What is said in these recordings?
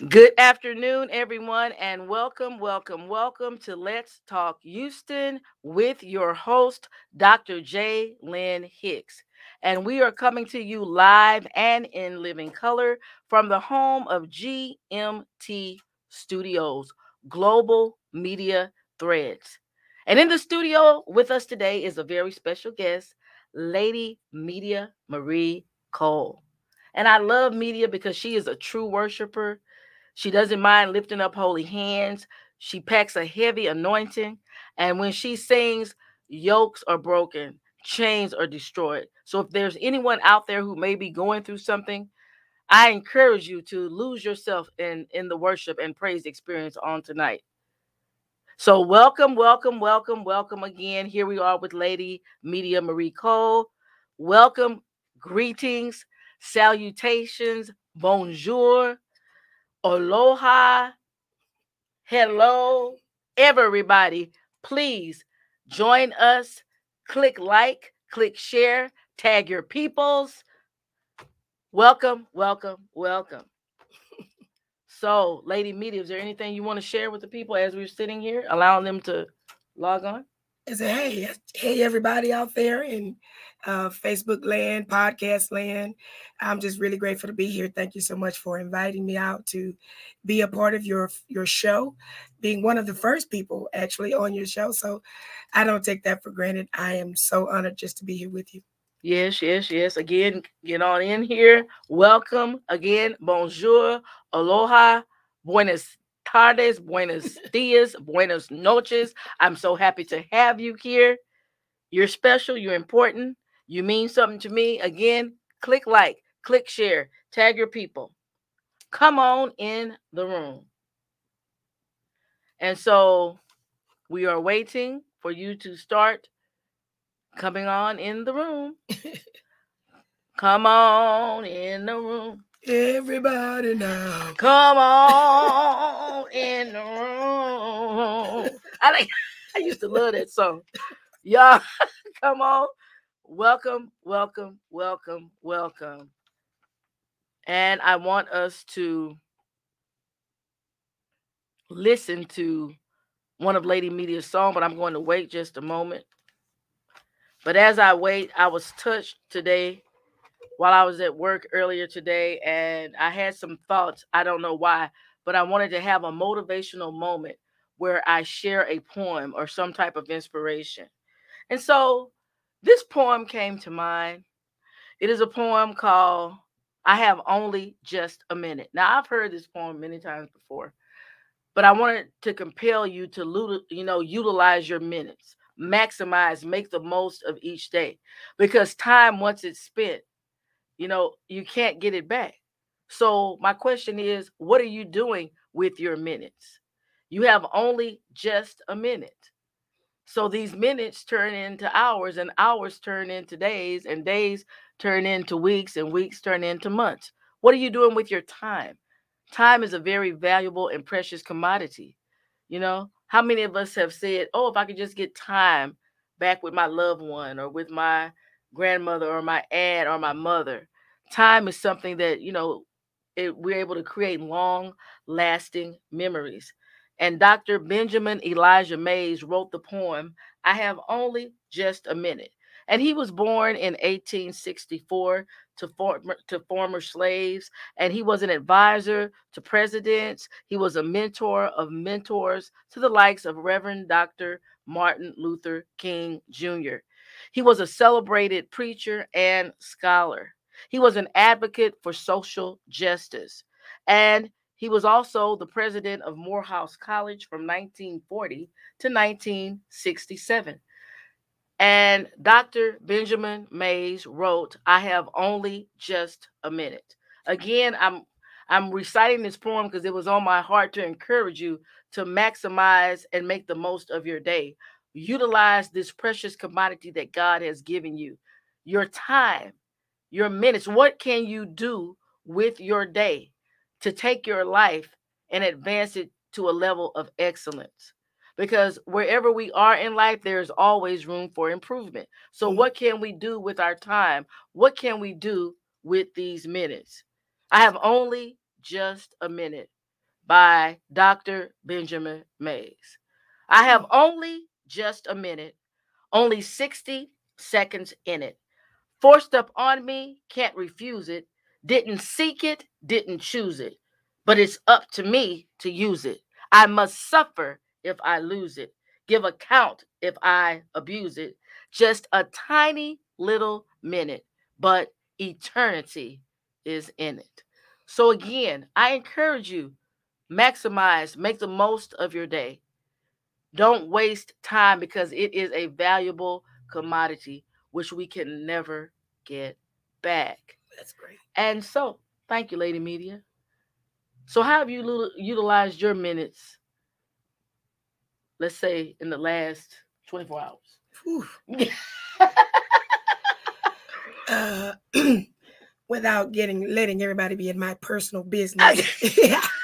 Good afternoon, everyone, and welcome, welcome, welcome to Let's Talk Houston with your host, Dr. J. Lynn Hicks. And we are coming to you live and in living color from the home of GMT Studios, Global Media Threads. And in the studio with us today is a very special guest, Lady Media Marie Cole. And I love Media because she is a true worshiper she doesn't mind lifting up holy hands. She packs a heavy anointing. And when she sings, yokes are broken, chains are destroyed. So if there's anyone out there who may be going through something, I encourage you to lose yourself in, in the worship and praise experience on tonight. So welcome, welcome, welcome, welcome again. Here we are with Lady Media Marie Cole. Welcome, greetings, salutations, bonjour, aloha, hello, everybody. Please join us. Click like, click share, tag your peoples. Welcome, welcome, welcome. so, Lady Media, is there anything you want to share with the people as we're sitting here, allowing them to log on? I say, hey, hey, everybody out there in uh, Facebook land, podcast land. I'm just really grateful to be here. Thank you so much for inviting me out to be a part of your your show, being one of the first people actually on your show. So I don't take that for granted. I am so honored just to be here with you. Yes, yes, yes. Again, get on in here. Welcome again. Bonjour, aloha, buenos tardes, buenos dias, buenos noches. I'm so happy to have you here. You're special, you're important, you mean something to me. Again, click like, click share, tag your people. Come on in the room. And so we are waiting for you to start coming on in the room. Come on in the room. Everybody now. Come on in the room. I like I used to love that song. Y'all, come on. Welcome, welcome, welcome, welcome. And I want us to listen to one of Lady Media's song, but I'm going to wait just a moment. But as I wait, I was touched today while I was at work earlier today and I had some thoughts. I don't know why, but I wanted to have a motivational moment where I share a poem or some type of inspiration. And so this poem came to mind. It is a poem called I Have Only Just a Minute. Now, I've heard this poem many times before, but I wanted to compel you to you know utilize your minutes, maximize, make the most of each day because time once it's spent you know, you can't get it back. So my question is, what are you doing with your minutes? You have only just a minute. So these minutes turn into hours and hours turn into days and days turn into weeks and weeks turn into months. What are you doing with your time? Time is a very valuable and precious commodity. You know, how many of us have said, "Oh, if I could just get time back with my loved one or with my grandmother or my aunt or my mother. Time is something that, you know, it, we're able to create long lasting memories. And Dr. Benjamin Elijah Mays wrote the poem, I Have Only Just a Minute. And he was born in 1864 to former, to former slaves, and he was an advisor to presidents. He was a mentor of mentors to the likes of Reverend Dr. Martin Luther King Jr. He was a celebrated preacher and scholar. He was an advocate for social justice. And he was also the president of Morehouse College from 1940 to 1967. And Dr. Benjamin Mays wrote, I have only just a minute. Again, I'm I'm reciting this poem because it was on my heart to encourage you to maximize and make the most of your day utilize this precious commodity that God has given you your time, your minutes. What can you do with your day to take your life and advance it to a level of excellence? Because wherever we are in life, there's always room for improvement. So, mm-hmm. what can we do with our time? What can we do with these minutes? I have only just a minute. by Dr. Benjamin Mays. I have only just a minute, only 60 seconds in it. Forced up on me, can't refuse it. Didn't seek it, didn't choose it. But it's up to me to use it. I must suffer if I lose it, give account if I abuse it. Just a tiny little minute, but eternity is in it. So, again, I encourage you maximize, make the most of your day. Don't waste time because it is a valuable commodity which we can never get back. That's great. And so, thank you, Lady Media. So, how have you utilized your minutes, let's say, in the last 24 hours? uh, without getting letting everybody be in my personal business.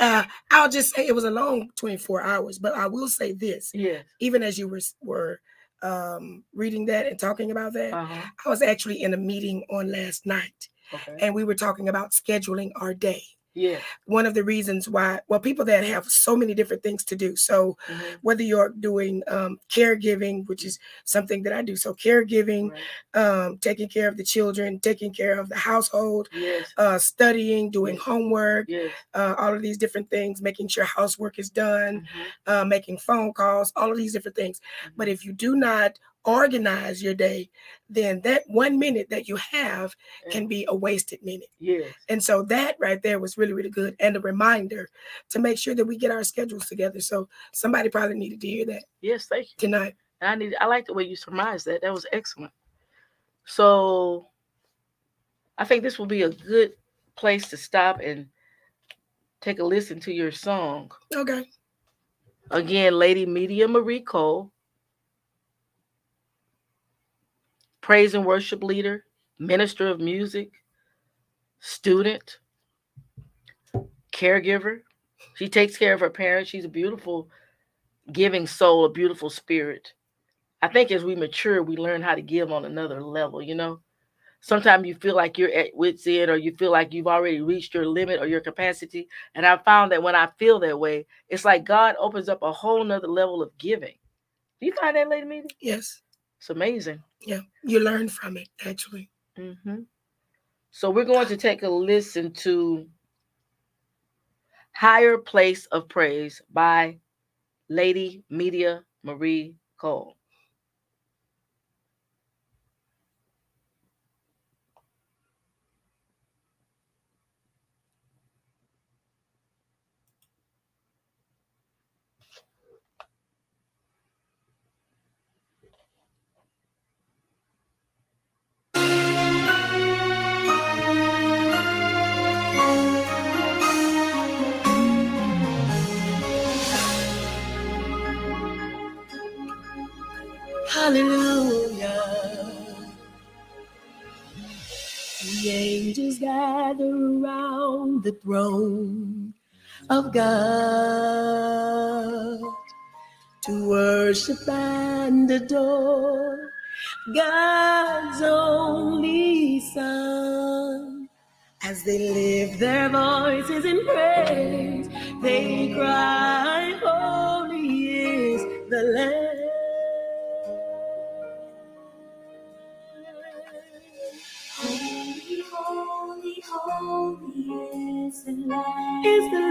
uh, I'll just say it was a long 24 hours, but I will say this. Yeah. Even as you were were um, reading that and talking about that, uh-huh. I was actually in a meeting on last night, okay. and we were talking about scheduling our day. Yeah. One of the reasons why, well, people that have so many different things to do. So mm-hmm. whether you're doing um, caregiving, which is something that I do, so caregiving, right. um, taking care of the children, taking care of the household, yes. uh, studying, doing homework, yes. uh, all of these different things, making sure housework is done, mm-hmm. uh, making phone calls, all of these different things. Mm-hmm. But if you do not organize your day, then that one minute that you have can be a wasted minute. Yes. And so that right there was really, really good. And a reminder to make sure that we get our schedules together. So somebody probably needed to hear that. Yes, thank you. Tonight. And I need I like the way you surmised that. That was excellent. So I think this will be a good place to stop and take a listen to your song. Okay. Again, Lady Media Marie Cole praise and worship leader, minister of music, student, caregiver. She takes care of her parents. She's a beautiful, giving soul, a beautiful spirit. I think as we mature, we learn how to give on another level, you know? Sometimes you feel like you're at wit's end or you feel like you've already reached your limit or your capacity. And I found that when I feel that way, it's like God opens up a whole nother level of giving. Do you find that, Lady Media? Yes. It's amazing. Yeah, you learn from it actually. Mm-hmm. So we're going to take a listen to Higher Place of Praise by Lady Media Marie Cole. Angels gather around the throne of God to worship and adore God's only Son. As they lift their voices in praise, they cry,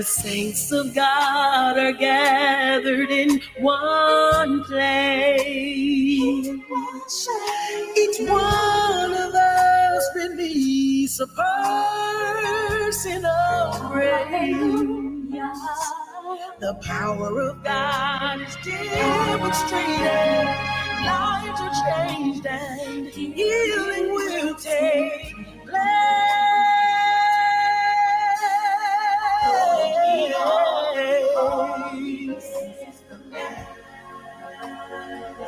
the saints of God are gathered in one place. Each one of us release a person of praise. The power of God is demonstrated. Lives are changed and healing will take place.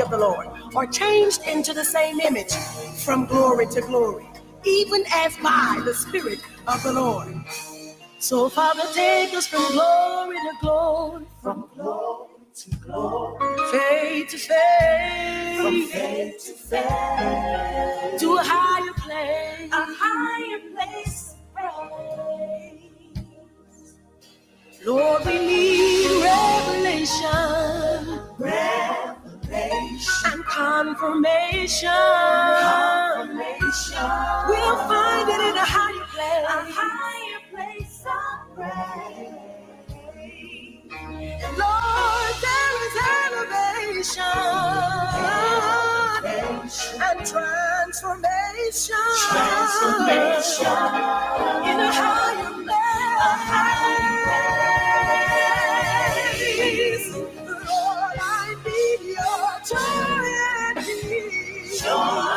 glory of the Lord, are changed into the same image from glory to glory, even as by the Spirit of the Lord. So, Father, take us from glory to glory, from glory to glory, faith to faith, from faith to faith, to a higher place, a higher place. Lord, we need revelation, revelation, and confirmation. confirmation. We'll find it in a higher place, a higher place of praise. Lord, there is elevation, and transformation, transformation in a higher place. Lord, Joy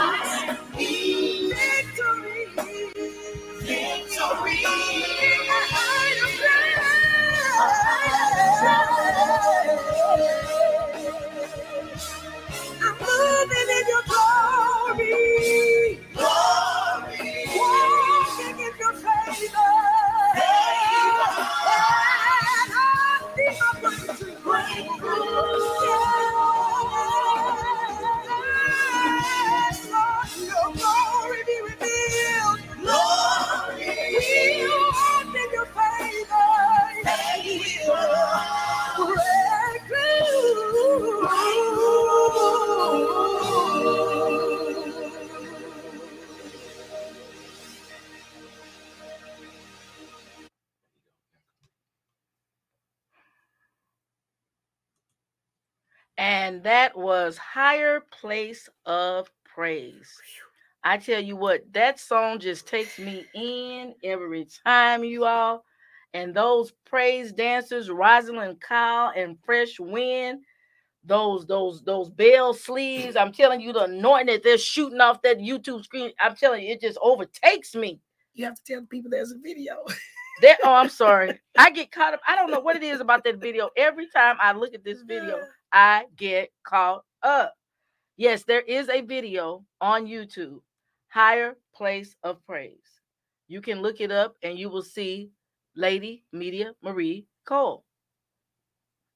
And that was Higher Place of Praise. I tell you what, that song just takes me in every time, you all. And those praise dancers, Rosalind Kyle and Fresh Wind, those those those bell sleeves. I'm telling you, the anointing that they're shooting off that YouTube screen. I'm telling you, it just overtakes me. You have to tell people there's a video. That oh, I'm sorry. I get caught up. I don't know what it is about that video. Every time I look at this video, I get caught up. Yes, there is a video on YouTube, Higher Place of Praise. You can look it up and you will see Lady Media Marie Cole.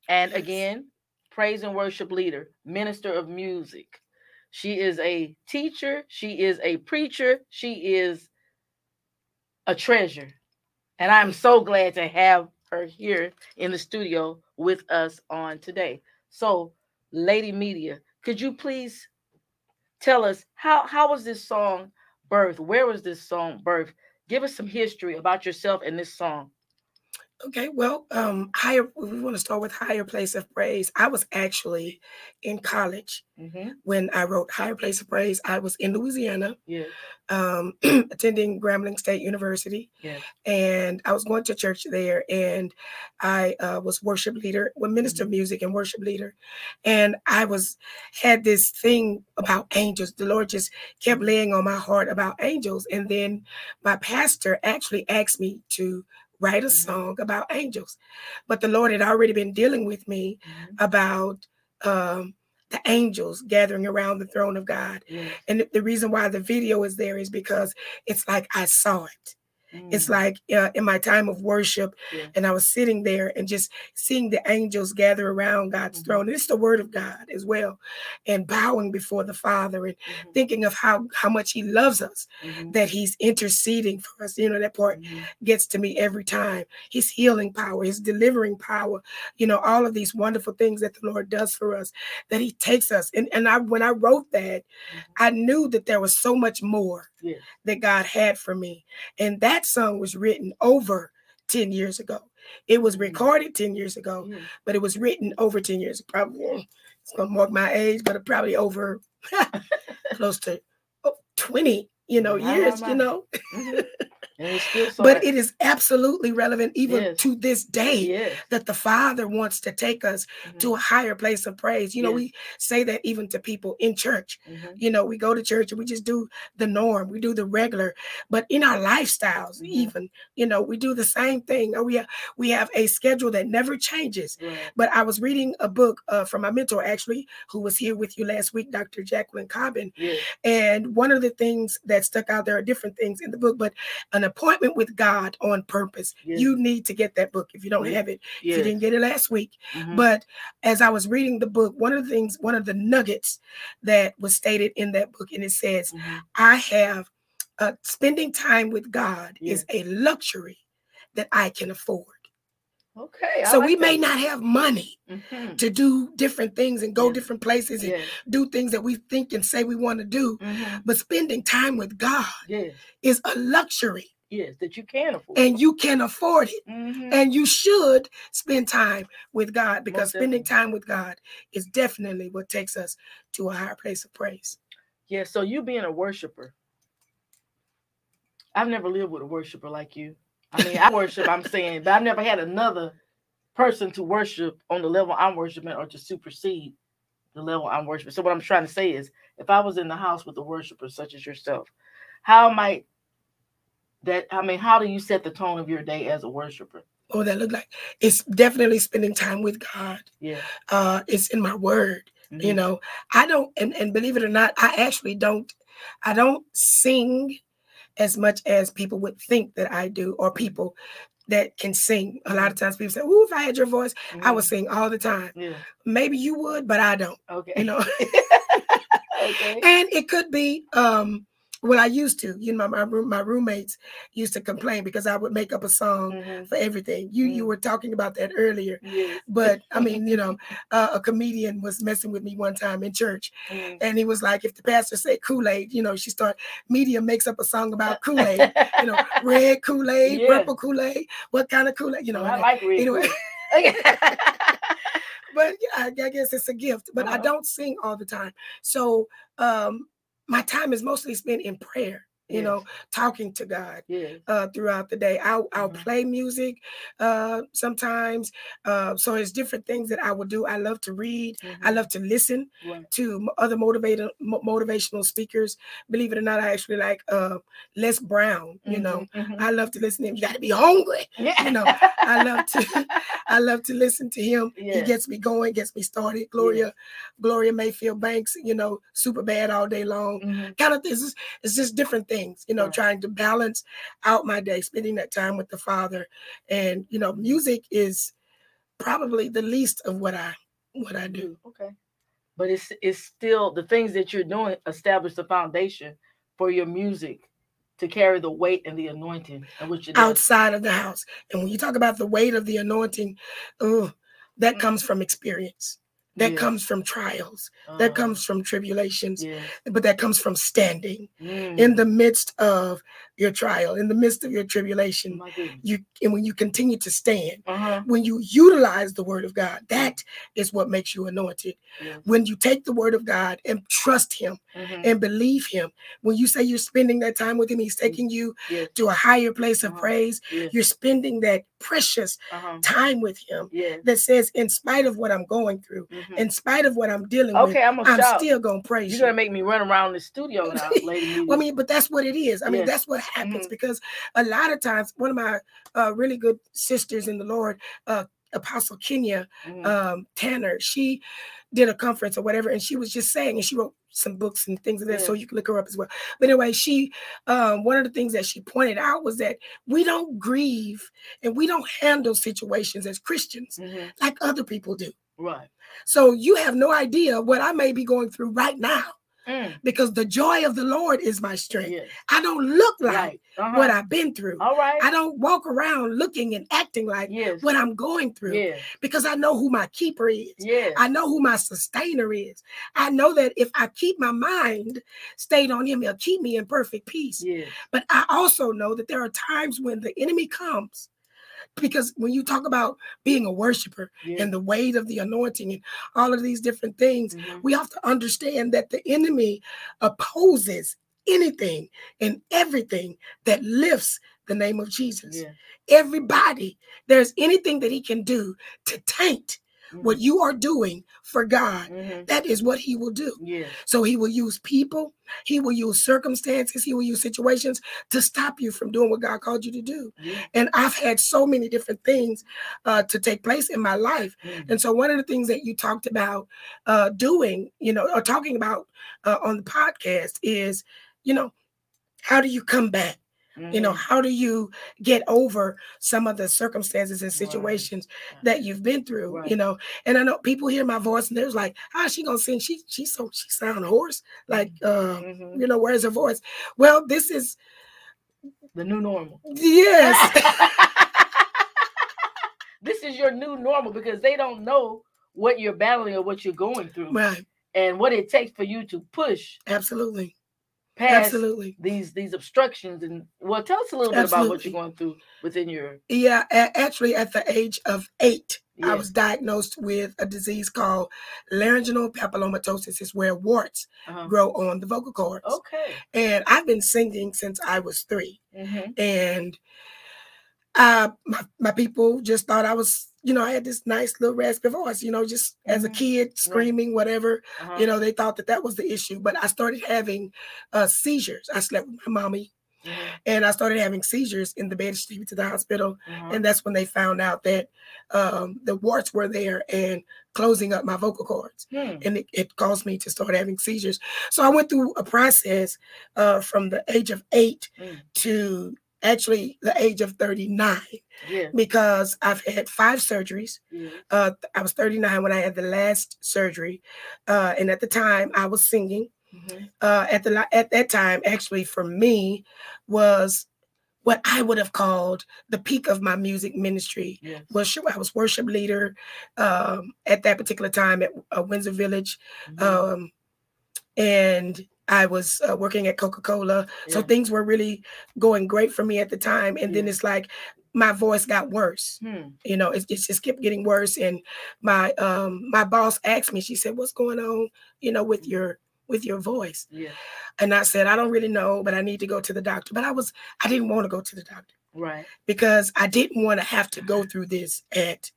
And again, praise and worship leader, minister of music. She is a teacher, she is a preacher, she is a treasure. And I'm so glad to have her here in the studio with us on today. So, Lady Media, could you please tell us how how was this song birth? Where was this song birth? Give us some history about yourself and this song. Okay, well, um, higher. We want to start with higher place of praise. I was actually in college Mm-hmm. when I wrote higher place of praise. I was in Louisiana, Yeah, um, attending Grambling State University, yeah, and I was going to church there. And I uh, was worship leader, well, minister of music and worship leader, and I was had this thing about angels. The Lord just kept laying on my heart about angels, and then my pastor actually asked me to write a Mhm. song about angels, but the Lord had already been dealing with me Mhm. about um, the angels gathering around the throne of God. And the reason why the video is there is because it's like I saw it. It's Mm, like uh, in my time of worship, Yeah. and I was sitting there and just seeing the angels gather around God's Mhm. throne. And it's the word of God as well, and bowing before the Father and mhm, thinking of how how much He loves us, mhm, that He's interceding for us. You know that part mhm. gets to me every time. His healing power, his delivering power, you know, all of these wonderful things that the Lord does for us, that he takes us. And, and I when I wrote that, Mhm. I knew that there was so much more Yeah. that God had for me. And that song was written over 10 years ago. It was Mhm. recorded 10 years ago, Yeah. but it was written over 10 years. Probably it's gonna mark my age, but probably over close to oh, 20, you know, My, years, my. you know. Mhm. So. but it is absolutely relevant even Yes. to this day yes. that the father wants to take us Mhm, to a higher place of praise you know Yes. we say that even to people in church mhm, you know we go to church and we just do the norm we do the regular but in our lifestyles Mhm. even you know we do the same thing or we have, we have a schedule that never changes but I was reading a book uh, from my mentor, actually, who was here with you last week, Dr. Jacqueline Cobbin. And one of the things that stuck out, there are different things in the book, but an appointment with God on purpose. Yes. You need to get that book if you don't Yes. have it. If you didn't get it last week. mhm, But as I was reading the book, one of the things, one of the nuggets that was stated in that book, and it says, mhm, I have uh, spending time with God is a luxury that I can afford. Okay. I So like we may that. not have money Mhm, to do different things and go Yeah. different places and Yes. do things that we think and say we want to do. mhm, But spending time with God Yes. is a luxury Yes. That you can afford. and you can afford it. Mhm, And you should spend time with God because spending time with God is definitely what takes us to a higher place of praise. Yeah. So you being a worshiper, I've never lived with a worshiper like you. I mean, I worship. I'm saying, but I've never had another person to worship on the level I'm worshiping or to supersede the level I'm worshiping. So what I'm trying to say is, if I was in the house with a worshiper such as yourself, how might that? I mean, how do you set the tone of your day as a worshiper? Would that look like? It's definitely spending time with God. Yeah. Uh, it's in my word. you mhm, know i don't and, and believe it or not i actually don't i don't sing as much as people would think that i do or people that can sing a lot of times people say oh if i had your voice i would mhm, sing all the time Yeah. maybe you would but i don't Okay. you know okay. and it could be um well i used to you know my, my, roommates used to complain because i would make up a song Mhm, for everything you you Mm. were talking about that earlier yes, but i mean you know uh, a comedian was messing with me one time in church mhm. and he was like, if the pastor said Kool-Aid, you know, she start media makes up a song about Kool-Aid, you know, red Kool-Aid, Yeah. purple Kool-Aid, what kind of Kool-Aid, you know. I and- like red. anyway. But yeah, I, I guess it's a gift. But I Uh-huh. don't sing all the time. So um my time is mostly spent in prayer, you know, talking to God yes. uh, throughout the day. I'll, I'll Mhm. play music uh, sometimes. Uh, so there's different things that I will do. I love to read. I mhm, love to listen right. to other motivator, mo- motivational speakers. Believe it or not, I actually like uh, Les Brown. You know, Mhm, mhm. I love to listen to him. You got to be hungry. yeah. you know, I love to, I love to listen to him. He gets me going, gets me started. Gloria, Gloria Mayfield Banks. You know, super bad all day long. Mhm, Kind of things. It's, it's just different things. You know, Right. trying to balance out my day, spending that time with the Father, and you know, music is probably the least of what I what I do. Okay. But it's it's still the things that you're doing establish the foundation for your music to carry the weight and the anointing and which outside of the house. And when you talk about the weight of the anointing, oh, that Mm. comes from experience. That Yeah. comes from trials. That Uh, comes from tribulations. yeah. But that comes from standing Mm. in the midst of your trial, in the midst of your tribulation. You and when you continue to stand, Uh-huh. when you utilize the word of God, that is what makes you anointed. Yes. When you take the word of God and trust him Mhm. and believe him, when you say you're spending that time with him, he's taking you to a higher place of Uh-huh. praise. You're spending that precious Uh-huh. time with him that says, in spite of what I'm going through, Mhm. in spite of what I'm dealing with, Okay, I'm gonna I'm still gonna praise You're you. gonna make me run around the studio now, lady. Well, I mean, but that's what it is. I mean, that's what happens Mhm. because a lot of times, one of my uh, really good sisters in the Lord, uh, Apostle Kenya Mhm. um, Tanner, she did a conference or whatever, and she was just saying, and she wrote some books and things like that, so you can look her up as well. But anyway, she um, one of the things that she pointed out was that we don't grieve and we don't handle situations as Christians Mhm. like other people do. Right. So you have no idea what I may be going through right now Mm. because the joy of the Lord is my strength. Yes. I don't look like Right. Uh-huh. what I've been through. All right. I don't walk around looking and acting like yes. what I'm going through Yes. because I know who my keeper is. I know who my sustainer is. I know that if I keep my mind stayed on him, he'll keep me in perfect peace. But I also know that there are times when the enemy comes. Because when you talk about being a worshiper Yes. and the weight of the anointing and all of these different things, Mhm. we have to understand that the enemy opposes anything and everything that lifts the name of Jesus. Yes. Everybody, there's anything that he can do to taint what Mhm. you are doing for God. Mhm. That is what he will do. So he will use people, he will use circumstances, he will use situations to stop you from doing what God called you to do. Yes. And I've had so many different things uh, to take place in my life. Mhm. And so one of the things that you talked about uh, doing, you know, or talking about uh, on the podcast is, you know, how do you come back? You know, Mhm. how do you get over some of the circumstances and Right. situations that you've been through? You know, and I know people hear my voice and they're like, "How's she gonna sing? She she so she sound hoarse. Like, uh, Mhm. you know, where's her voice?" Well, this is the new normal. yes, this is your new normal because they don't know what you're battling or what you're going through right, and what it takes for you to push absolutely, past absolutely. these these obstructions and well tell us a little bit about what you're going through within your Yeah, actually, at the age of eight, I was diagnosed with a disease called laryngeal papillomatosis. is where warts uh-huh. grow on the vocal cords. okay And I've been singing since I was three. hmm And uh, my, my people just thought I was, you know, I had this nice little raspy voice, you know, just as a Mhm. kid screaming, whatever. uh-huh. You know, they thought that that was the issue. But I started having uh, seizures. I slept with my mommy Mhm. and I started having seizures in the bed. She took me to the hospital. Uh-huh. And that's when they found out that um, the warts were there and closing up my vocal cords. Hmm. And it, it caused me to start having seizures. So I went through a process uh, from the age of eight Mm. to actually the age of 39 yeah because I've had five surgeries. yeah Uh, I was 39 when I had the last surgery. Uh, and at the time, I was singing. Mhm. Uh, at the at that time, actually, for me, was what I would have called the peak of my music ministry. yes Worship, I was worship leader um, at that particular time at uh, Windsor Village, Mhm. um, and I was uh, working at Coca Cola. So things were really going great for me at the time. And then it's like my voice got worse. Hmm. You know, it, it just kept getting worse. And my um, my boss asked me. She said, "What's going on? You know, with your with your voice?" yeah And I said, "I don't really know, but I need to go to the doctor." But I was I didn't want to go to the doctor right because I didn't want to have to go through this at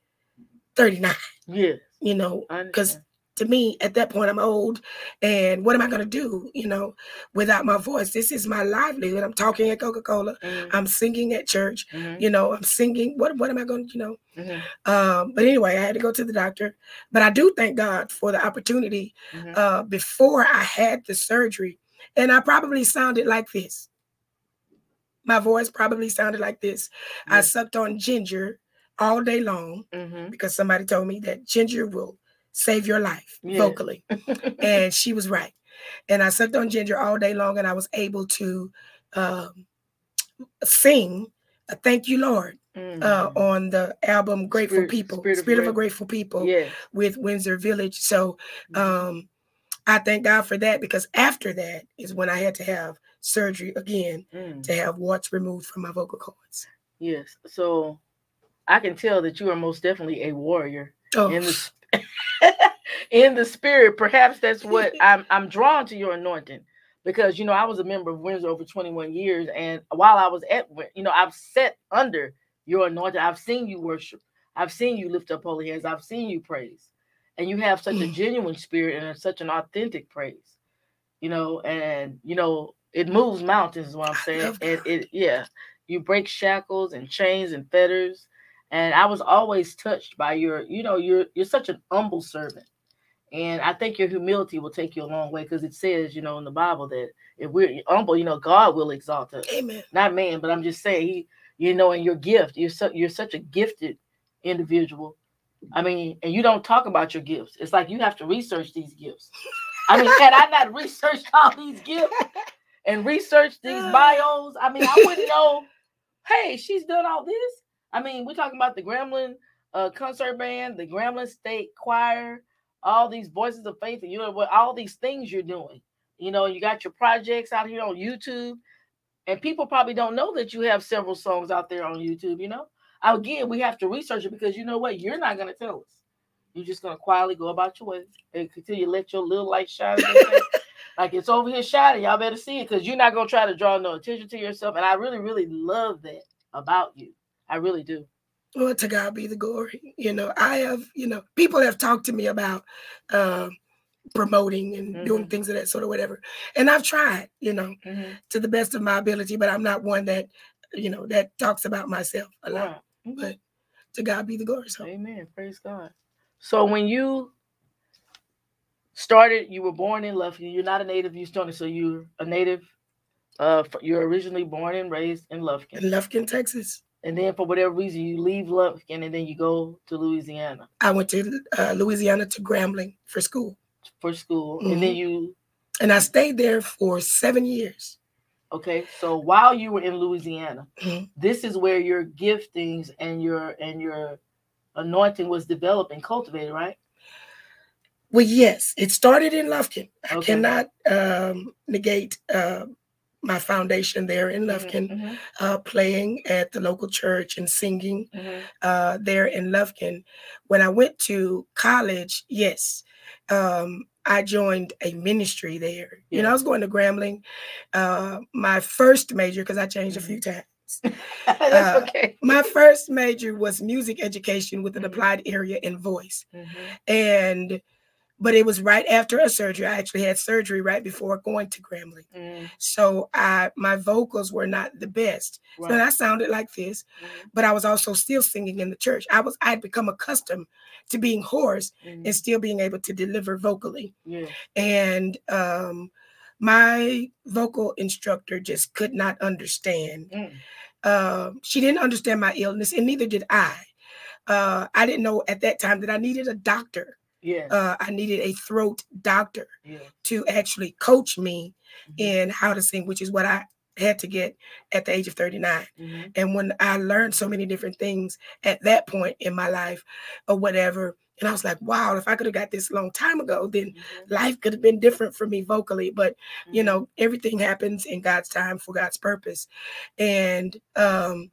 39. yes You know, because. To me at that point I'm old, and what am I going to do? You know, without my voice? This is my livelihood. I'm talking at Coca Cola. Mhm. I'm singing at church. Mhm. You know, I'm singing. What what am I going to? You know. Mhm. Um, but anyway, I had to go to the doctor. But I do thank God for the opportunity Mhm. uh, before I had the surgery. And I probably sounded like this. My voice probably sounded like this. I sucked on ginger all day long Mhm. because somebody told me that ginger will save your life Yeah. vocally. and she was right. And I sucked on ginger all day long and I was able to um, sing a thank you, Lord, uh, Mhm. on the album Grateful Spirit- People, Spirit Spirit, of of a Grateful People yeah. with Windsor Village. So Mhm. um, I thank God for that because after that is when I had to have surgery again Mm. to have warts removed from my vocal cords. Yes. So I can tell that you are most definitely a warrior Oh, in the in the spirit. Perhaps that's what I'm I'm drawn to your anointing because you know I was a member of Windsor over 21 years, and while I was at you know I've sat under your anointing. I've seen you worship. I've seen you lift up holy hands. I've seen you praise, and you have such a genuine spirit and such an authentic praise. You know, and you know it moves mountains. Is what I'm saying. And it yeah, you break shackles and chains and fetters and I was always touched by your, you know, you're you're such an humble servant, and I think your humility will take you a long way because it says, you know, in the Bible that if we're humble, you know, God will exalt us, amen. not man. But I'm just saying, he, you know, in your gift, you're so you're such a gifted individual. I mean, and you don't talk about your gifts. It's like you have to research these gifts. I mean, had I not researched all these gifts and researched these ah. bios, I mean, I wouldn't know. Hey, she's done all this. I mean, we're talking about the Grambling uh, concert band, the Grambling State Choir, all these voices of faith, and you know what, all these things you're doing. You know, you got your projects out here on YouTube, and people probably don't know that you have several songs out there on YouTube. You know, again, we have to research it because you know what, you're not going to tell us. You're just going to quietly go about your way and continue to let your little light shine. as they say. like it's over here shining. Y'all better see it because you're not going to try to draw no attention to yourself. And I really, really love that about you. I really do. Well, to God be the glory. You know, I have, you know, people have talked to me about um, promoting and doing Mhm. things of that sort of whatever. And I've tried, you know, Mhm. to the best of my ability, but I'm not one that, you know, that talks about myself a lot. Right. Mhm. But to God be the glory. So Amen. Praise God. So when you started, you were born in Lufkin. You're not a native Houstonian, so you're a native. Uh, you're originally born and raised in Lufkin. in Lufkin, Lufkin, Texas, and then for whatever reason you leave Lufkin and then you go to Louisiana I went to uh, Louisiana to Grambling for school. for school, and then you And I stayed there for seven years. okay. So while you were in Louisiana, Mhm. this is where your giftings and your and your anointing was developed and cultivated, right? Well, yes, it started in Lufkin. I Okay. cannot um, negate uh, my foundation there in Mhm, Lufkin, mhm, uh, playing at the local church and singing mhm. uh, there in Lufkin. When I went to college, yes, um, I joined a ministry there. You know, I was going to Grambling. Uh, my first major, because I changed a Mhm. few times. That's Uh, okay. My first major was music education with an Mhm. applied area in voice. Mhm. And but it was right after a surgery. I actually had surgery right before going to Grambling. Mm, So I my vocals were not the best. So. I sounded like this, Mhm, but I was also still singing in the church. I was I had become accustomed to being hoarse mhm. and still being able to deliver vocally. Yeah. And um my vocal instructor just could not understand. Mm, Um, she didn't understand my illness, and neither did I. Uh, I didn't know at that time that I needed a doctor. Yeah. Uh, I needed a throat doctor Yeah. to actually coach me Mhm, in how to sing, which is what I had to get at the age of 39. mhm, And when I learned so many different things at that point in my life or whatever, and I was like, wow, if I could have got this a long time ago, then mhm, life could have been different for me vocally. But you mhm. know, everything happens in God's time for God's purpose. And um,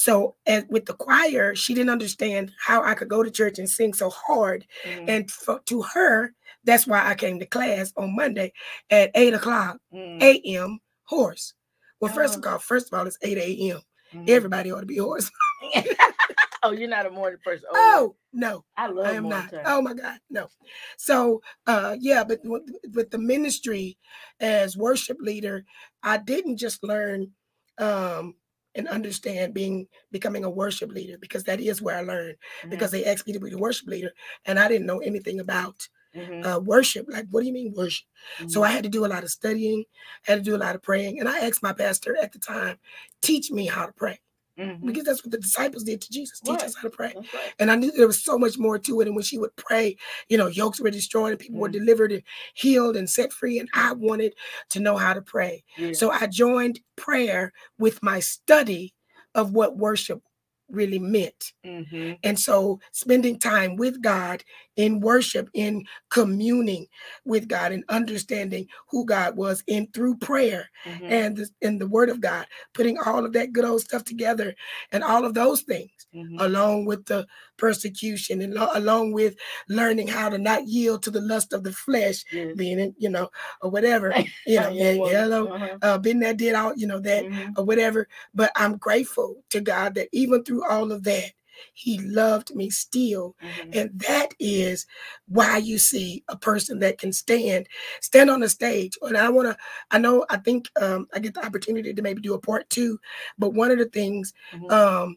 so as, with the choir, she didn't understand how I could go to church and sing so hard. Mhm, And for, to her, that's why I came to class on Monday at 8 o'clock mhm, a.m. hoarse. Well, first of Oh. all, first of all, it's 8 a.m. mhm. Everybody ought to be hoarse. oh, you're not a morning person. Oh, Oh, no. I love I am not. time. Oh my God, no. So, uh, yeah, but with, with the ministry as worship leader, I didn't just learn um, and understand being becoming a worship leader because that is where I learned. Mhm, Because they asked me to be the worship leader, and I didn't know anything about mhm, uh, worship. Like, what do you mean worship? So mhm. I had to do a lot of studying, I had to do a lot of praying, and I asked my pastor at the time, teach me how to pray. Mhm. because that's what the disciples did to Jesus. Teach Right. us how to pray. Right. And I knew there was so much more to it. And when she would pray, you know, yokes were destroyed and people were Mhm. delivered and healed and set free. And I wanted to know how to pray. Yeah. So I joined prayer with my study of what worship really meant. Mhm. And so spending time with God in worship, in communing with God and understanding who God was in through prayer Mhm. and the, and the word of God, putting all of that good old stuff together and all of those things Mhm. along with the persecution and lo- along with learning how to not yield to the lust of the flesh, Yes. being in, you know, or whatever, you know, Yeah, hello, uh-huh. uh, been there, did all, you know, that Mhm. or whatever. But I'm grateful to God that even through all of that, He loved me still. Mhm. And that is why you see a person that can stand, stand on the stage. And I want to, I know, I think um, I get the opportunity to maybe do a part two, but one of the things Mhm. um,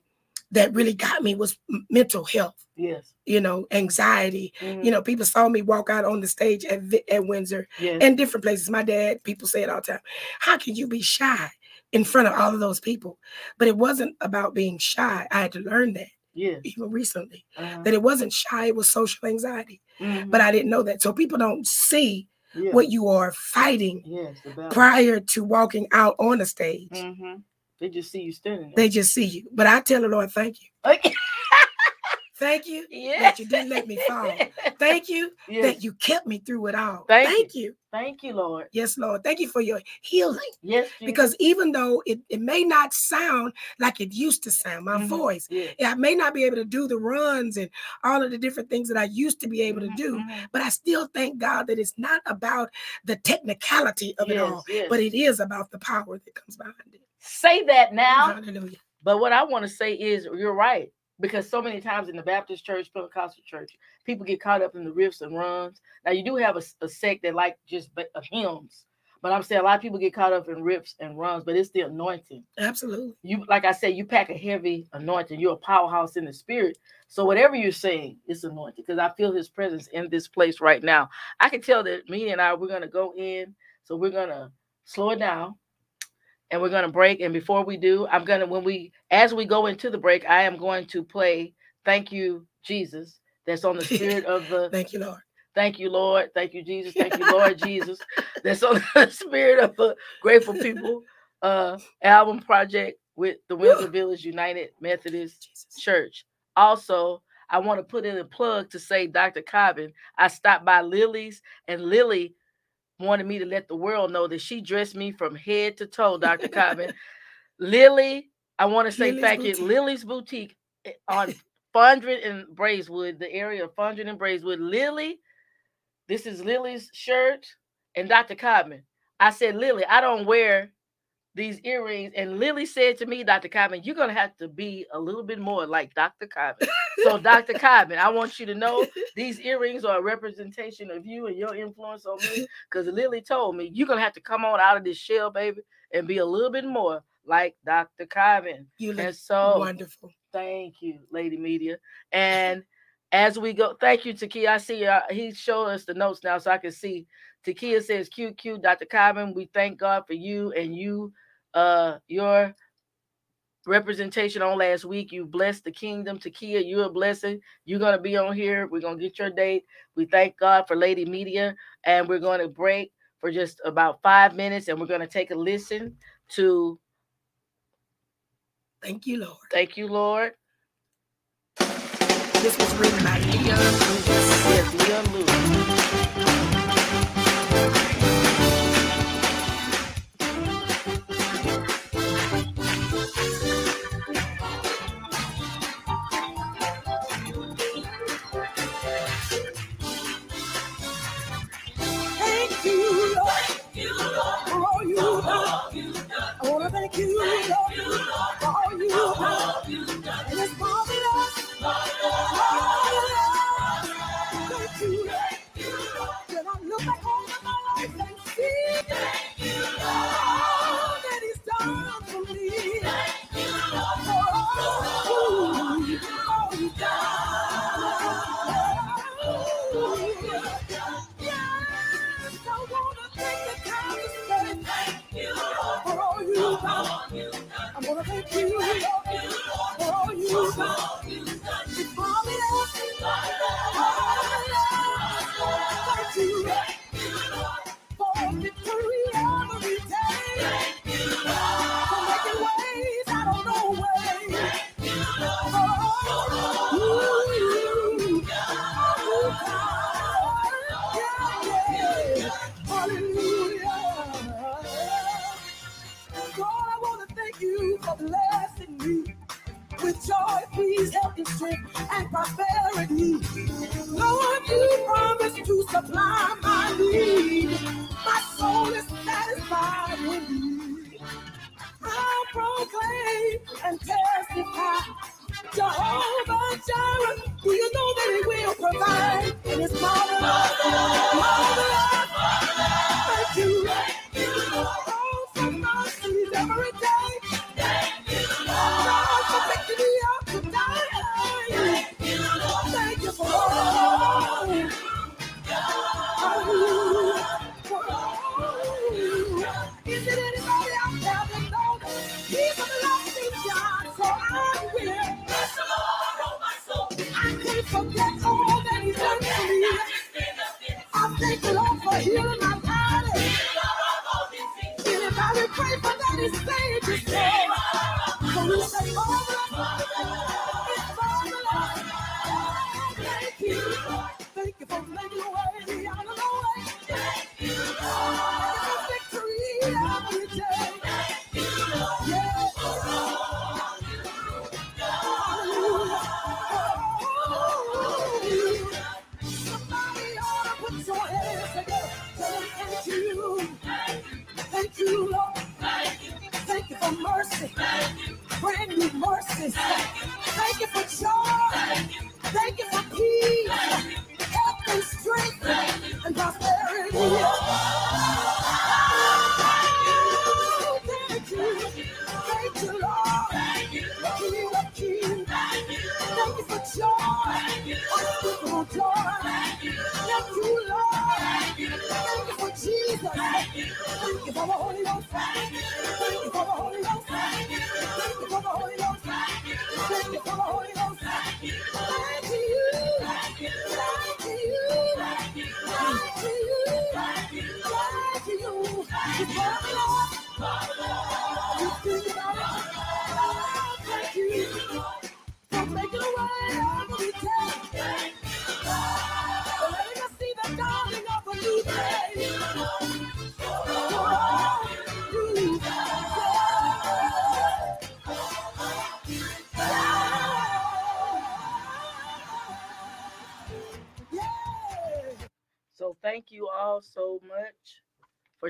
that really got me was mental health, Yes. you know, anxiety. Mhm. You know, people saw me walk out on the stage at, at Windsor Yes. and different places. My dad, people say it all the time. How can you be shy in front of all of those people? But it wasn't about being shy. I had to learn that yes. even recently Uh-huh. that it wasn't shy, it was social anxiety. Mhm. But I didn't know that. So people don't see Yeah. what you are fighting balance. prior to walking out on the stage. Mhm. They just see you standing there. They just see you. But I tell the Lord, thank you. Okay. Thank you yes. that you didn't let me fall. Thank you yes. that you kept me through it all. Thank Thank, you. Thank you, Lord. Yes, Lord. Thank you for your healing. Yes. Jesus. Because even though it, it may not sound like it used to sound, my Mhm. voice, Yes. I may not be able to do the runs and all of the different things that I used to be able to Mhm, do. mhm. But I still thank God that it's not about the technicality of it all, yes. but it is about the power that comes behind it. Say that now. Hallelujah. But what I want to say is you're right. Because so many times in the Baptist church, Pentecostal church, people get caught up in the riffs and runs. Now you do have a sect that like just uh, hymns, but I'm saying a lot of people get caught up in riffs and runs, but it's the anointing. Absolutely. You like I said, you pack a heavy anointing. You're a powerhouse in the spirit. So whatever you're saying, it's anointed because I feel his presence in this place right now. I can tell that me and I we're gonna go in, so we're gonna slow it down and we're gonna break. And before we do, I'm gonna when we as we go into the break, I am going to play Thank You, Jesus. That's on the spirit of the Thank you, Lord. Thank you, Lord. Thank you, Jesus. Thank you, Lord Jesus. That's on the spirit of the grateful people uh album project with the Windsor Village United Methodist Jesus. Church. Also, I want to put in a plug to say, Dr. Cobbin, I stopped by Lily's, and Lily wanted me to let the world know that she dressed me from head to toe, Dr. Cobbin. Lily, I want to say Lily's thank you. Lily's Boutique eh, on Fondren and Braeswood, the area of Fondren and Braeswood. Lily, this is Lily's shirt, and Dr. Codman. I said, Lily, I don't wear these earrings. And Lily said to me, Dr. Codman, you're going to have to be a little bit more like Dr. Codman. So, Dr. Codman, I want you to know these earrings are a representation of you and your influence on me. Because Lily told me, you're going to have to come on out of this shell, baby, and be a little bit more like Dr. Codman. You look And so, wonderful. Thank you, Lady Media. And as we go, thank you, Takia. I see uh, he showed us the notes now so I can see. Takia says, QQ, Dr. Cobbin, we thank God for you and you, uh, your representation on last week. You blessed the kingdom. Takia, you're a blessing. You're going to be on here. We're going to get your date. We thank God for Lady Media. And we're going to break for just about five minutes and we're going to take a listen to Thank you, Lord. Thank You, Lord. This was written by Leon Lewis. Yes, Leon Lewis. You've done. I want to thank you, Lord, for all you've done. And it's marvelous. Thank you thank you, thank you, Thank you, wake you. Thank you for Jesus. Thank you for. Thank you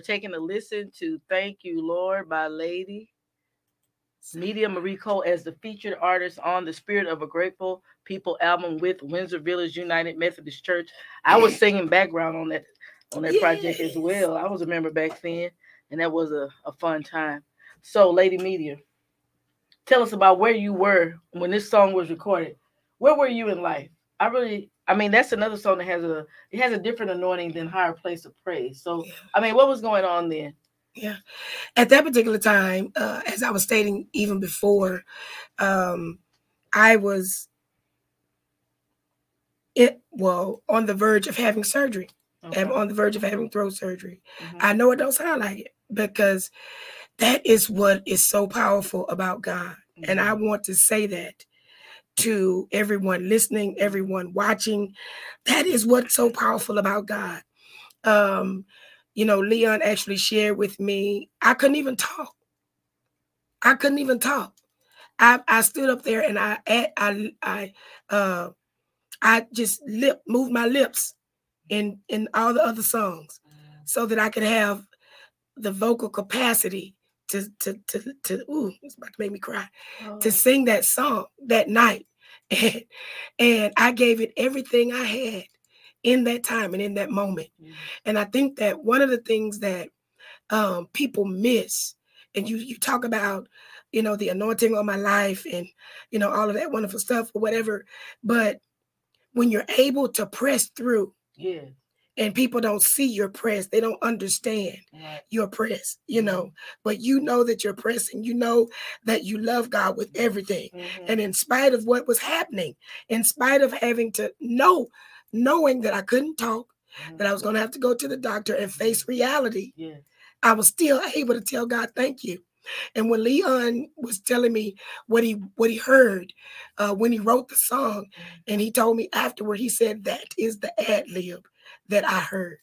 taking a listen to Thank You, Lord by Lady Media Marie Cole as the featured artist on the Spirit of a Grateful People album with Windsor Village United Methodist Church. I was singing background on that on that project as well. I was a member back then, and that was a, a fun time. So, Lady Media, tell us about where you were when this song was recorded. Where were you in life? I really, I mean, that's another song that has a it has a different anointing than Higher Place of Praise. So, Yeah. I mean, what was going on then? Yeah. At that particular time, uh, as I was stating even before, um, I was it well on the verge of having surgery. I'm on the verge of having throat surgery. Mhm. I know it don't sound like it because that is what is so powerful about God. And I Mhm. want to say that to everyone listening, everyone watching. That is what's so powerful about God. Um, you know, Leon actually shared with me, I couldn't even talk. I couldn't even talk. I, I stood up there and I I I uh I just lip moved my lips in in all the other songs so that I could have the vocal capacity to to to to ooh, it's about to make me cry Oh, to sing that song that night. And, and I gave it everything I had in that time and in that moment. mhm. And I think that one of the things that um, people miss, and you you talk about, you know, the anointing on my life and you know all of that wonderful stuff or whatever, but when you're able to press through yeah, and people don't see your press, they don't understand your press, you know, but you know that you're pressing, you know that you love God with everything. Mhm. And in spite of what was happening, in spite of having to know, knowing that I couldn't talk, Mhm. that I was going to have to go to the doctor and face reality, yeah, I was still able to tell God, thank you. And when Leon was telling me what he what he heard uh, when he wrote the song, and he told me afterward, he said that is the ad lib that I heard.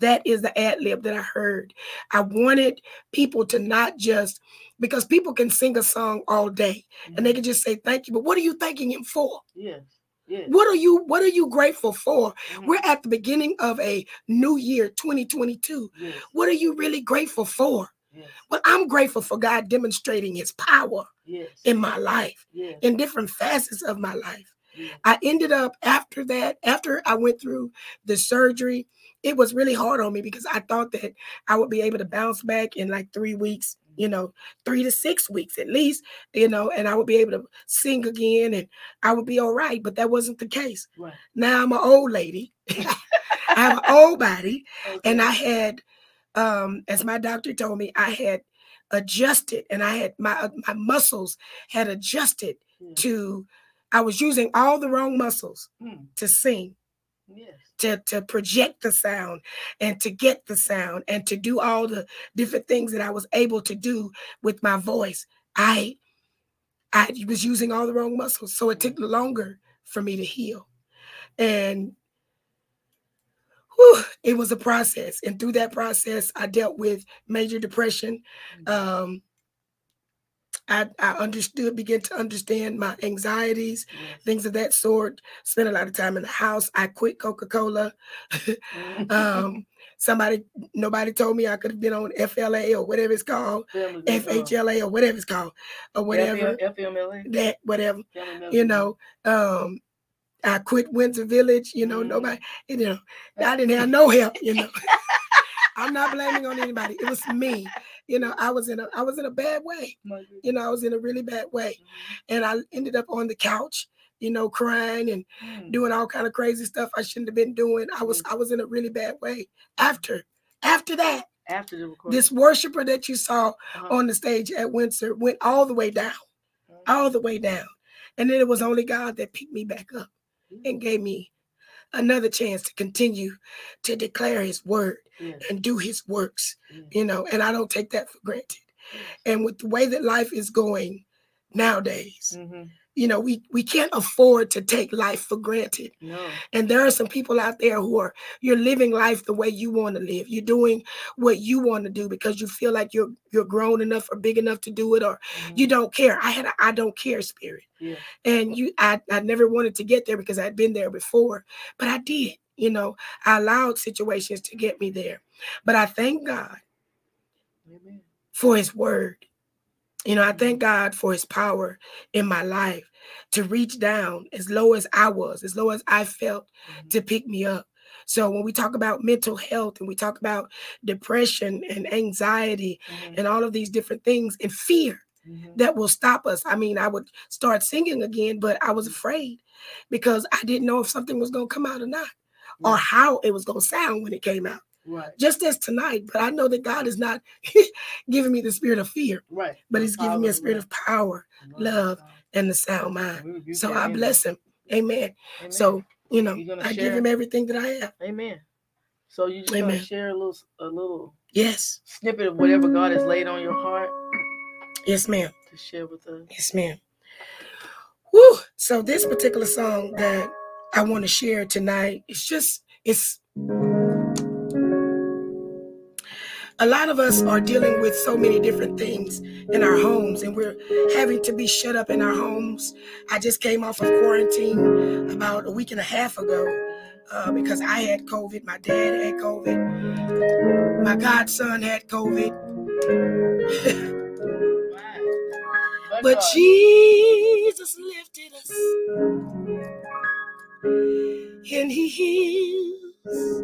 That is the ad lib that I heard. I wanted people to not just because people can sing a song all day and they can just say thank you, but what are you thanking him for? Yes. Yes. What are you what are you grateful for? Mhm. We're at the beginning of a new year 2022. Yes. What are you really grateful for? Yes. Well, I'm grateful for God demonstrating his power Yes. in my life, in different facets of my life. I ended up after that, after I went through the surgery, it was really hard on me because I thought that I would be able to bounce back in like three weeks, you know, three to six weeks at least, you know, and I would be able to sing again and I would be all right. But that wasn't the case. Right. Now I'm an old lady. I have an old body, and I had, um, as my doctor told me, I had adjusted, and I had my uh, my muscles had adjusted Yeah. to. I was using all the wrong muscles Mm. to sing, Yes. to to project the sound, and to get the sound, and to do all the different things that I was able to do with my voice. I I was using all the wrong muscles, so it took longer for me to heal, and whew, it was a process. And through that process, I dealt with major depression. Mhm. Um, I, I understood, began to understand my anxieties, Yes. things of that sort. Spent a lot of time in the house. I quit Coca Cola. Um, somebody, nobody told me I could have been on FLA or whatever it's called, FHLA or whatever it's called, or whatever FMLA. that, whatever you know. Um, I quit Windsor Village. You know, Mhm. nobody. You know, I didn't have no help. You know, I'm not blaming on anybody. It was me. You know, I was in a I was in a bad way. You know, I was in a really bad way, Mhm. and I ended up on the couch. You know, crying and Mm. doing all kind of crazy stuff I shouldn't have been doing. I was Mm. I was in a really bad way. After after that, After the recording. this worshiper that you saw Uh-huh. on the stage at Windsor went all the way down, Mhm. all the way down, and then it was only God that picked me back up and gave me another chance to continue to declare his word Yes. and do his works, Yes. you know, and I don't take that for granted. And with the way that life is going nowadays, Mhm. You know, we we can't afford to take life for granted. No. And there are some people out there who are you're living life the way you want to live. You're doing what you want to do because you feel like you're you're grown enough or big enough to do it or Mhm. you don't care. I had a I don't care spirit. Yeah. And you I, I never wanted to get there because I'd been there before, but I did. You know, I allowed situations to get me there. But I thank God Amen. for his word. You know, I thank God for his power in my life to reach down as low as I was, as low as I felt Mhm. to pick me up. So when we talk about mental health and we talk about depression and anxiety Mhm. and all of these different things and fear Mhm. that will stop us. I mean, I would start singing again, but I was afraid because I didn't know if something was going to come out or not or how it was going to sound when it came out. Right. Just as tonight, but I know that God is not giving me the spirit of fear, Right. but He's giving me a spirit of power love, and a sound mind. So I bless Him. Amen. Amen. So, you know, I give? Him everything that I have. Amen. So you just Amen. gonna share a little a little Yes. snippet of whatever God has laid on your heart Yes, ma'am. to share with us. Yes, ma'am. Woo! So this particular song that I want to share tonight, it's just it's a lot of us are dealing with so many different things in our homes and we're having to be shut up in our homes. I just came off of quarantine about a week and a half ago uh, because I had COVID, my dad had COVID, my godson had COVID. But Jesus lifted us and he heals.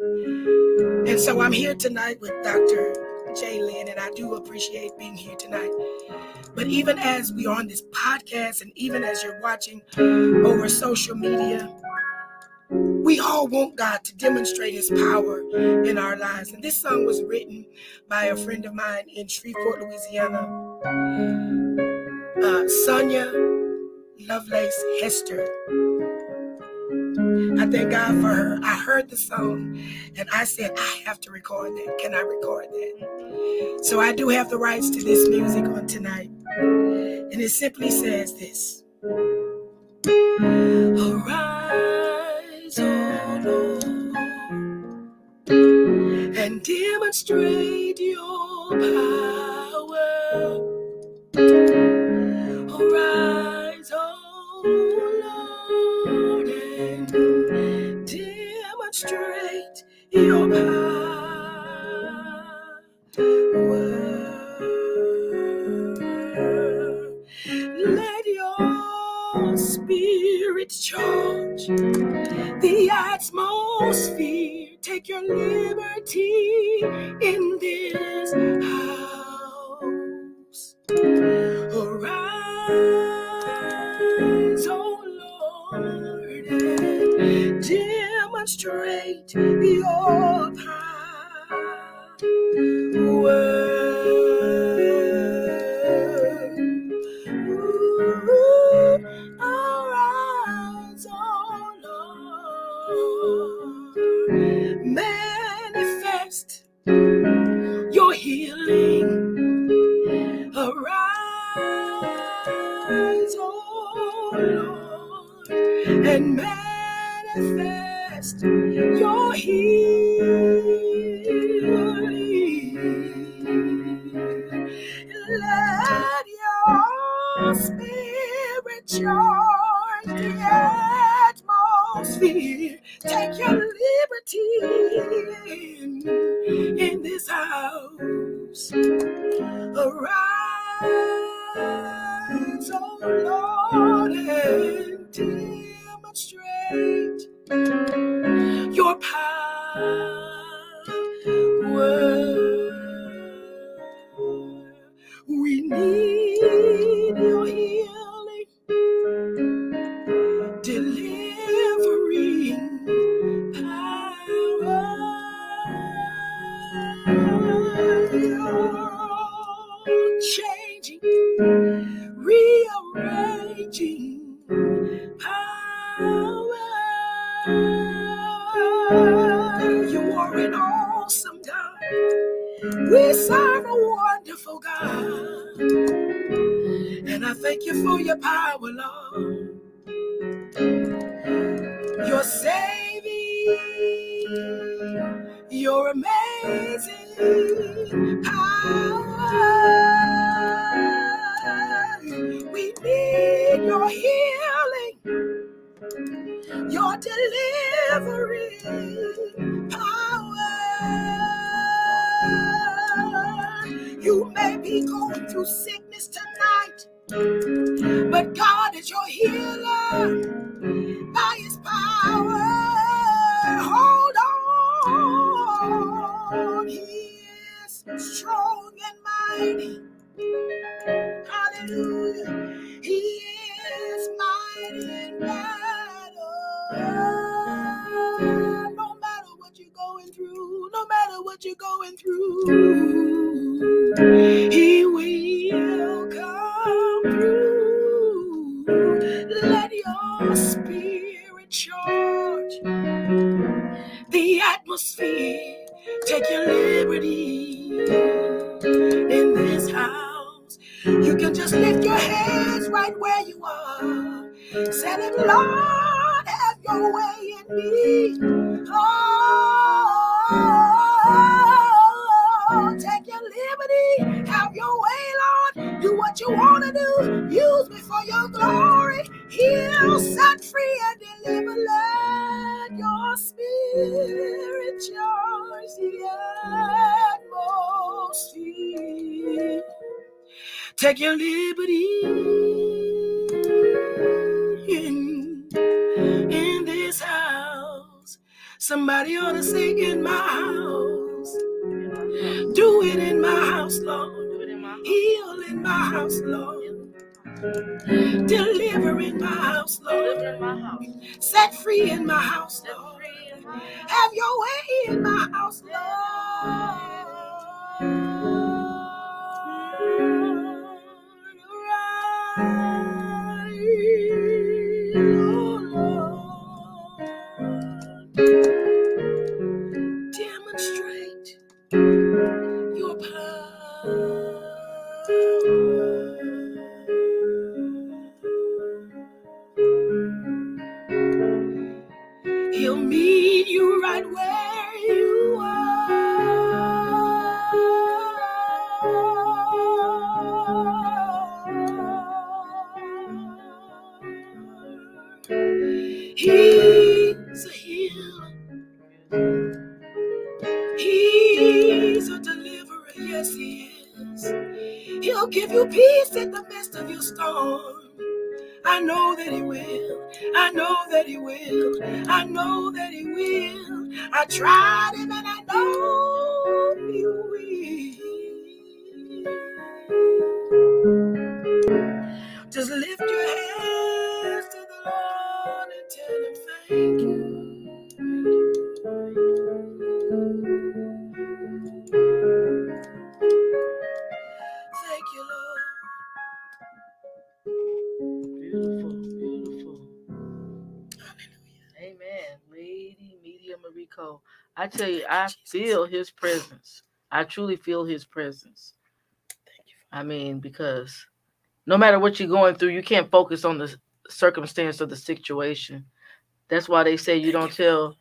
And so I'm here tonight with Dr. J. Lynn, and I do appreciate being here tonight. But even as we are on this podcast, and even as you're watching over social media, we all want God to demonstrate his power in our lives. And this song was written by a friend of mine in Shreveport, Louisiana, uh, Sonia Lovelace Hester. I thank God for her. I heard the song and I said, I have to record that. Can I record that? So I do have the rights to this music on tonight. And it simply says this Arise, O Lord, and demonstrate your power. the atmosphere. Take your liberty in this house. Arise, oh Lord, and demonstrate your power. You are an awesome God. We serve a wonderful God. And I thank you for your power, Lord. You're saving spirit yours. Take your liberty in, in this house. Somebody ought to sing in my house. Do it in my house, Lord. Heal in my house, Lord. Deliver in my house, Lord. Set free in my house, Lord. Have your way in my house, Lord. Tell you, I feel his presence. I truly feel his presence. Thank you. I mean, because no matter what you're going through, you can't focus on the circumstance or the situation. That's why they say you don't tell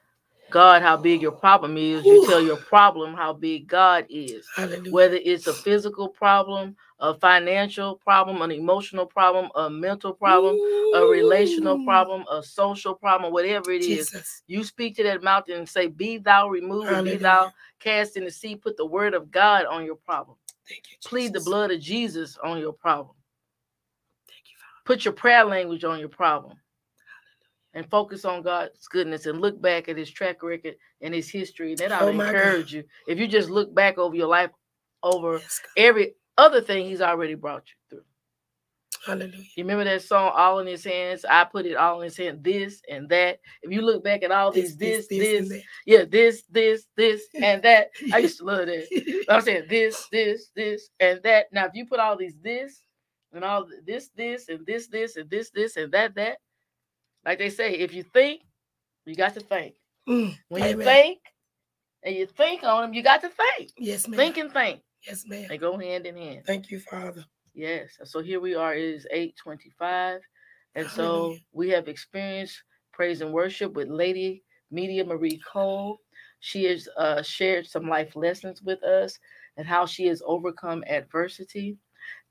God how big your problem is, you tell your problem how big God is. Hallelujah. Whether it's a physical problem, a financial problem, an emotional problem, a mental problem, a relational problem, a social problem, whatever it is, Jesus. you speak to that mountain and say, Be thou removed, and be thou cast in the sea. Put the word of God on your problem. Thank you, Plead the blood of Jesus on your problem. Thank you, Father. Put your prayer language on your problem. And focus on God's goodness and look back at his track record and his history. And that Oh, I'll my God. encourage you. If you just look back over your life over Yes, every other thing he's already brought you through. Hallelujah. You remember that song, All in His Hands? I put it all in His hand, this and that. If you look back at all these, this, this, and yeah, this, this, this, and that. I used to love that. I'm saying this, this, this, and that. Now, if you put all these this and all this, this, and this, this, and this, this, and that, that, like they say, if you think, you got to think. Mm, When you think and you think on them, you got to think. Yes, ma'am. Think and think. Yes, ma'am. They go hand in hand. Thank you, Father. Yes. So here we are. It is 825. And so we have experienced praise and worship with Lady Media Marie Cole. She has uh, shared some life lessons with us and how she has overcome adversity.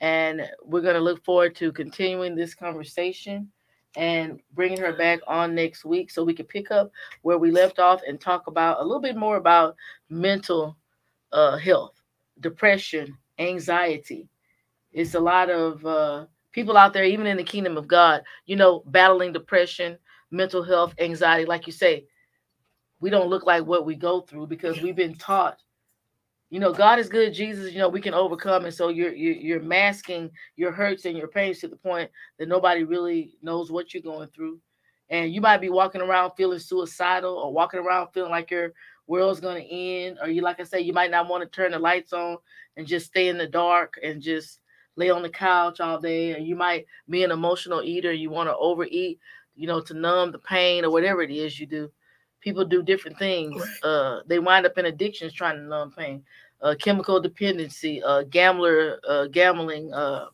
And we're going to look forward to continuing this conversation and bringing her back on next week so we can pick up where we left off and talk about a little bit more about mental uh, health, depression, anxiety. It's a lot of uh, people out there, even in the kingdom of God, you know, battling depression, mental health, anxiety. Like you say, we don't look like what we go through because we've been taught. You know, God is good, Jesus. You know, we can overcome, and so you're you're, masking your hurts and your pains to the point that nobody really knows what you're going through, and you might be walking around feeling suicidal or walking around feeling like your world's going to end, or you, like I say, you might not want to turn the lights on and just stay in the dark and just lay on the couch all day, or you might be an emotional eater. You want to overeat, you know, to numb the pain or whatever it is you do. People do different things. Uh, they wind up in addictions trying to numb pain. Uh, chemical dependency, uh, gambler, uh, gambling, uh,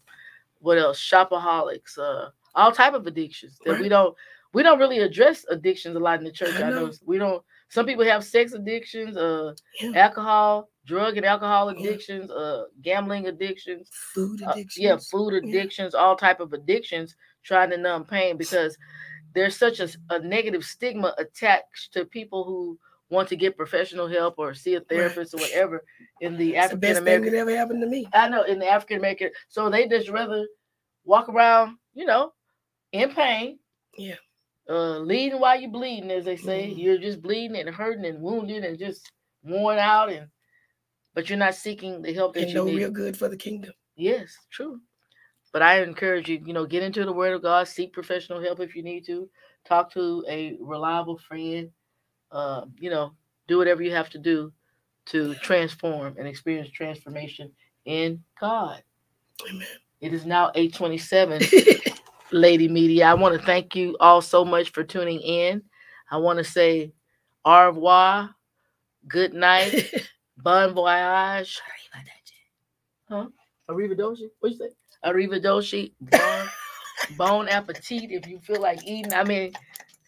what else? Shopaholics, uh, all type of addictions that we don't we don't really address addictions a lot in the church. I I, know. we don't. Some people have sex addictions, uh, Yeah. alcohol, drug and alcohol Yeah. addictions, uh, gambling addictions, Food uh, yeah, food addictions, all type of addictions, trying to numb pain because there's such a, a negative stigma attached to people who want to get professional help or see a therapist or whatever in the It's the African best thing American. that ever happened to me. I know in the African American, so they just rather walk around, you know, in pain. Yeah. Uh, leading while you're bleeding, as they say. Mhm. You're just bleeding and hurting and wounded and just worn out, and but you're not seeking the help that And you no need. real good for the kingdom. Yes, true. But I encourage you, you know, get into the Word of God, seek professional help if you need to, talk to a reliable friend, uh, you know, do whatever you have to do to transform and experience transformation in God. Amen. It is now 827, Lady Media. I want to thank you all so much for tuning in. I want to say au revoir, good night, bon voyage. Huh? Arrivederci? What you say? Arrivederci. Bon, bon appetit if you feel like eating. I mean,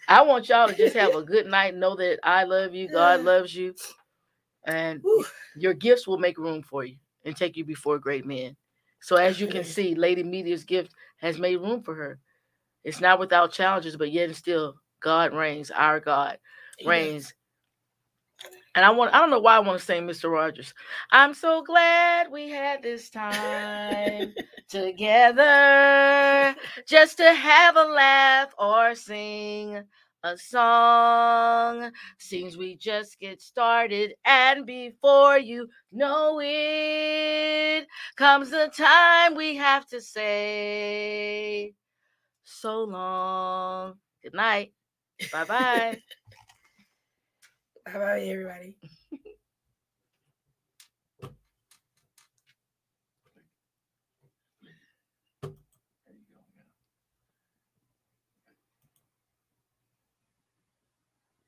I want y'all to just have a good night. Know that I love you. God loves you. And your gifts will make room for you and take you before great men. So as you can see, Lady Media's gift has made room for her. It's not without challenges, but yet and still, God reigns. Our God reigns. And I want I don't know why I want to say Mr. Rogers. I'm so glad we had this time together just to have a laugh or sing a song. Seems we just get started, and before you know it, comes the time we have to say so long. Good night. Bye bye. Bye bye, everybody.